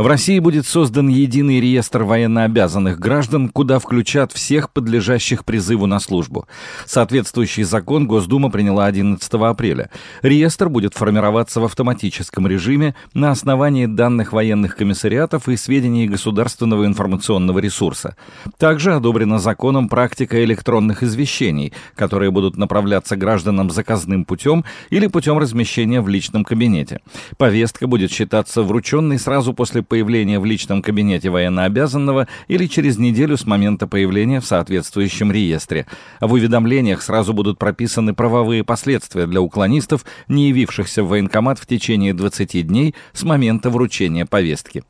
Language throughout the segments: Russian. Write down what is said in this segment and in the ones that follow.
В России будет создан единый реестр военнообязанных граждан, куда включат всех подлежащих призыву на службу. Соответствующий закон Госдума приняла 11 апреля. Реестр будет формироваться в автоматическом режиме на основании данных военных комиссариатов и сведений государственного информационного ресурса. Также одобрена законом практика электронных извещений, которые будут направляться гражданам заказным путем или путем размещения в личном кабинете. Повестка будет считаться врученной сразу после появления в личном кабинете военнообязанного или через неделю с момента появления в соответствующем реестре. В уведомлениях сразу будут прописаны правовые последствия для уклонистов, не явившихся в военкомат в течение 20 дней с момента вручения повестки.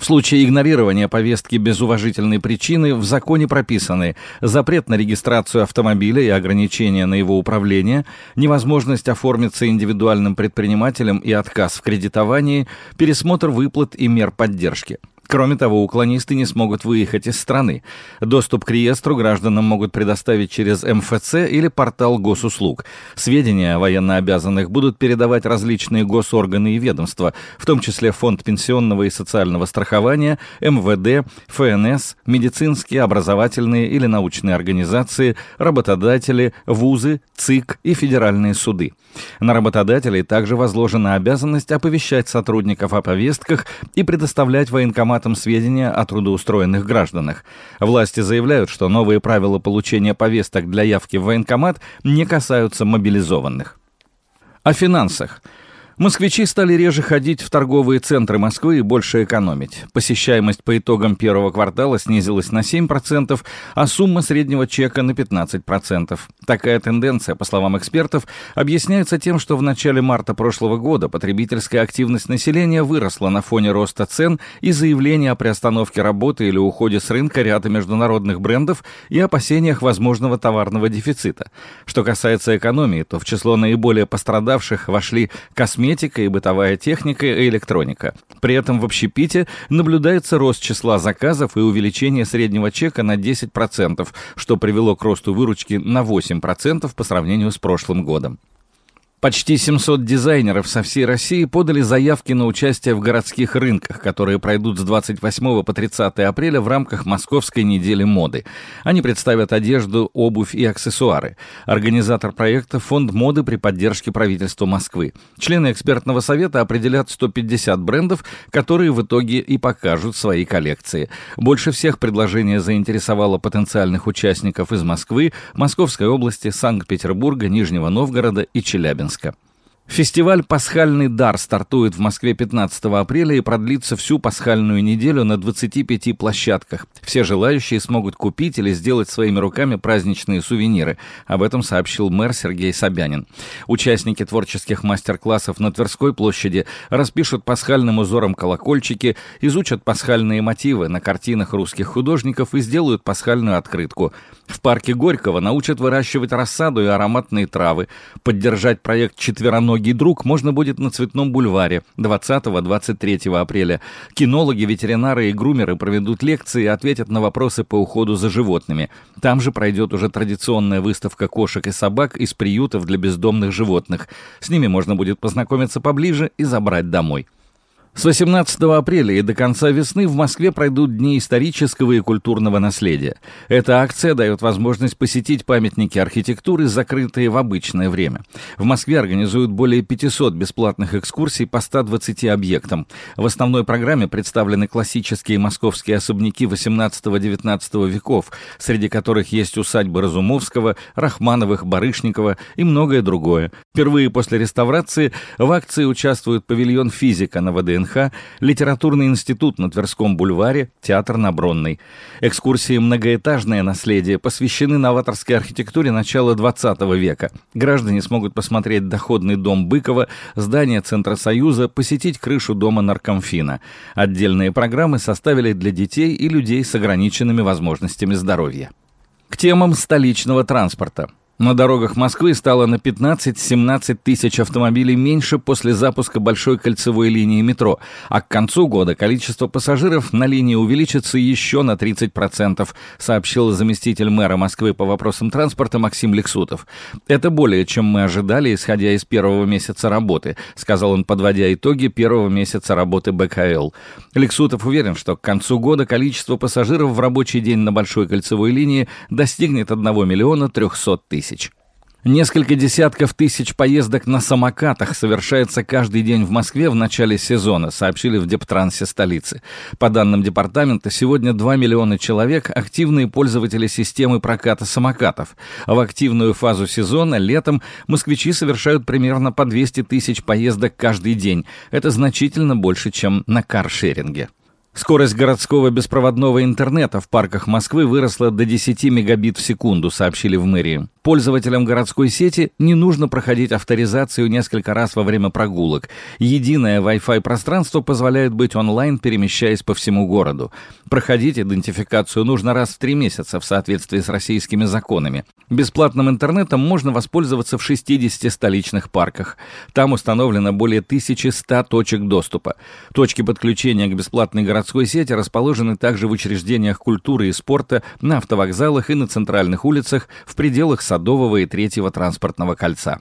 В случае игнорирования повестки без уважительной причины в законе прописаны запрет на регистрацию автомобиля и ограничения на его управление, невозможность оформиться индивидуальным предпринимателем и отказ в кредитовании, пересмотр выплат и мер поддержки – Кроме того, уклонисты не смогут выехать из страны. Доступ к реестру гражданам могут предоставить через МФЦ или портал госуслуг. Сведения о военнообязанных будут передавать различные госорганы и ведомства, в том числе Фонд пенсионного и социального страхования, МВД, ФНС, медицинские, образовательные или научные организации, работодатели, вузы, ЦИК и федеральные суды. На работодателей также возложена обязанность оповещать сотрудников о повестках и предоставлять военкоматам сведения о трудоустроенных гражданах. Власти заявляют, что новые правила получения повесток для явки в военкомат не касаются мобилизованных. О финансах. Москвичи стали реже ходить в торговые центры Москвы и больше экономить. Посещаемость по итогам первого квартала снизилась на 7%, а сумма среднего чека на 15%. Такая тенденция, по словам экспертов, объясняется тем, что в начале марта прошлого года потребительская активность населения выросла на фоне роста цен и заявления о приостановке работы или уходе с рынка ряда международных брендов и опасениях возможного товарного дефицита. Что касается экономии, то в число наиболее пострадавших вошли косметика, косметика и бытовая техника и электроника. При этом в общепите наблюдается рост числа заказов и увеличение среднего чека на 10%, что привело к росту выручки на 8% по сравнению с прошлым годом. Почти 700 дизайнеров со всей России подали заявки на участие в городских рынках, которые пройдут с 28 по 30 апреля в рамках Московской недели моды. Они представят одежду, обувь и аксессуары. Организатор проекта – Фонд моды при поддержке правительства Москвы. Члены экспертного совета определят 150 брендов, которые в итоге и покажут свои коллекции. Больше всех предложение заинтересовало потенциальных участников из Москвы, Московской области, Санкт-Петербурга, Нижнего Новгорода и Челябинска. Челябинска. Фестиваль «Пасхальный дар» стартует в Москве 15 апреля и продлится всю пасхальную неделю на 25 площадках. Все желающие смогут купить или сделать своими руками праздничные сувениры. Об этом сообщил мэр Сергей Собянин. Участники творческих мастер-классов на Тверской площади распишут пасхальным узором колокольчики, изучат пасхальные мотивы на картинах русских художников и сделают пасхальную открытку. В парке Горького научат выращивать рассаду и ароматные травы. Поддержать проект «Четвероногий «Многие друг» можно будет на Цветном бульваре 20-23 апреля. Кинологи, ветеринары и грумеры проведут лекции и ответят на вопросы по уходу за животными. Там же пройдет уже традиционная выставка кошек и собак из приютов для бездомных животных. С ними можно будет познакомиться поближе и забрать домой. С 18 апреля и до конца весны в Москве пройдут Дни исторического и культурного наследия. Эта акция дает возможность посетить памятники архитектуры, закрытые в обычное время. В Москве организуют более 500 бесплатных экскурсий по 120 объектам. В основной программе представлены классические московские особняки 18-19 веков, среди которых есть усадьбы Разумовского, Рахмановых, Барышникова и многое другое. Впервые после реставрации в акции участвует павильон физика на ВДНХ ВДНХ, Литературный институт на Тверском бульваре, театр на Бронной. Экскурсии «Многоэтажное наследие» посвящены новаторской архитектуре начала XX века. Граждане смогут посмотреть доходный дом Быкова, здание Центра Союза, посетить крышу дома Наркомфина. Отдельные программы составили для детей и людей с ограниченными возможностями здоровья. К темам столичного транспорта – На дорогах Москвы стало на 15-17 тысяч автомобилей меньше после запуска большой кольцевой линии метро, а к концу года количество пассажиров на линии увеличится еще на 30%, сообщил заместитель мэра Москвы по вопросам транспорта Максим Лексутов. «Это более, чем мы ожидали, исходя из первого месяца работы», сказал он, подводя итоги первого месяца работы БКЛ. Лексутов уверен, что к концу года количество пассажиров в рабочий день на большой кольцевой линии достигнет 1 миллиона 300 тысяч тысяч. Несколько десятков тысяч поездок на самокатах совершается каждый день в Москве в начале сезона, сообщили в Дептрансе столицы. По данным департамента, сегодня 2 миллиона человек – активные пользователи системы проката самокатов. В активную фазу сезона летом москвичи совершают примерно по 200 тысяч поездок каждый день. Это значительно больше, чем на каршеринге. Скорость городского беспроводного интернета в парках Москвы выросла до 10 мегабит в секунду, сообщили в мэрии. Пользователям городской сети не нужно проходить авторизацию несколько раз во время прогулок. Единое Wi-Fi пространство позволяет быть онлайн, перемещаясь по всему городу. Проходить идентификацию нужно раз в три месяца в соответствии с российскими законами. Бесплатным интернетом можно воспользоваться в 60 столичных парках. Там установлено более 1100 точек доступа. Точки подключения к бесплатной городской сети расположены также в учреждениях культуры и спорта, на автовокзалах и на центральных улицах в пределах Садового и Третьего транспортного кольца.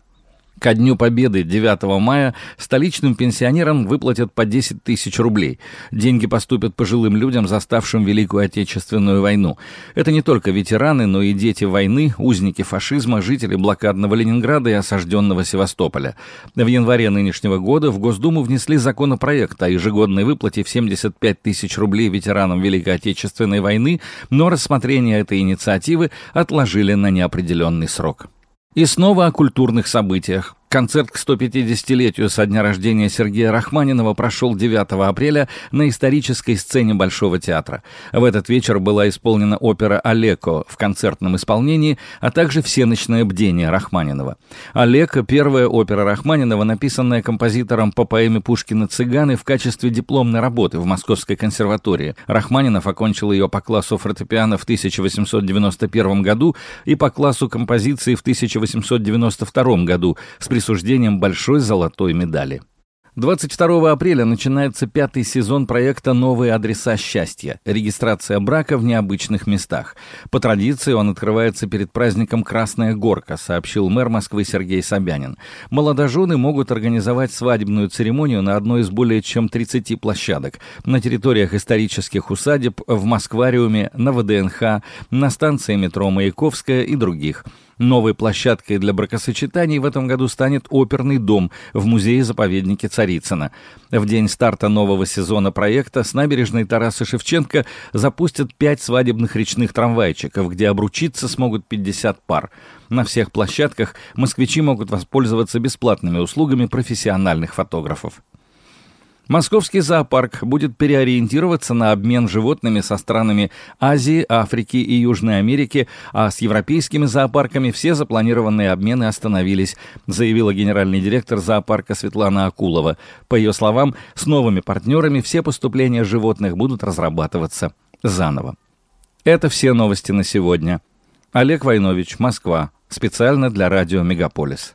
Ко Дню Победы 9 мая столичным пенсионерам выплатят по 10 тысяч рублей. Деньги поступят пожилым людям, заставшим Великую Отечественную войну. Это не только ветераны, но и дети войны, узники фашизма, жители блокадного Ленинграда и осажденного Севастополя. В январе нынешнего года в Госдуму внесли законопроект о ежегодной выплате в 75 тысяч рублей ветеранам Великой Отечественной войны, но рассмотрение этой инициативы отложили на неопределенный срок. И снова о культурных событиях. Концерт к 150-летию со дня рождения Сергея Рахманинова прошел 9 апреля на исторической сцене Большого театра. В этот вечер была исполнена опера «Олеко» в концертном исполнении, а также «Всеночное бдение» Рахманинова. «Олеко» — первая опера Рахманинова, написанная композитором по поэме Пушкина «Цыганы» в качестве дипломной работы в Московской консерватории. Рахманинов окончил ее по классу фортепиано в 1891 году и по классу композиции в 1892 году с присуждением большой золотой медали. 22 апреля начинается пятый сезон проекта «Новые адреса счастья» – регистрация брака в необычных местах. По традиции он открывается перед праздником «Красная горка», сообщил мэр Москвы Сергей Собянин. Молодожены могут организовать свадебную церемонию на одной из более чем 30 площадок – на территориях исторических усадеб, в Москвариуме, на ВДНХ, на станции метро Маяковская и других – Новой площадкой для бракосочетаний в этом году станет оперный дом в музее-заповеднике Царицына. В день старта нового сезона проекта с набережной Тараса Шевченко запустят пять свадебных речных трамвайчиков, где обручиться смогут 50 пар. На всех площадках москвичи могут воспользоваться бесплатными услугами профессиональных фотографов. Московский зоопарк будет переориентироваться на обмен животными со странами Азии, Африки и Южной Америки, а с европейскими зоопарками все запланированные обмены остановились, заявила генеральный директор зоопарка Светлана Акулова. По ее словам, с новыми партнерами все поступления животных будут разрабатываться заново. Это все новости на сегодня. Олег Войнович, Москва. Специально для радио «Мегаполис».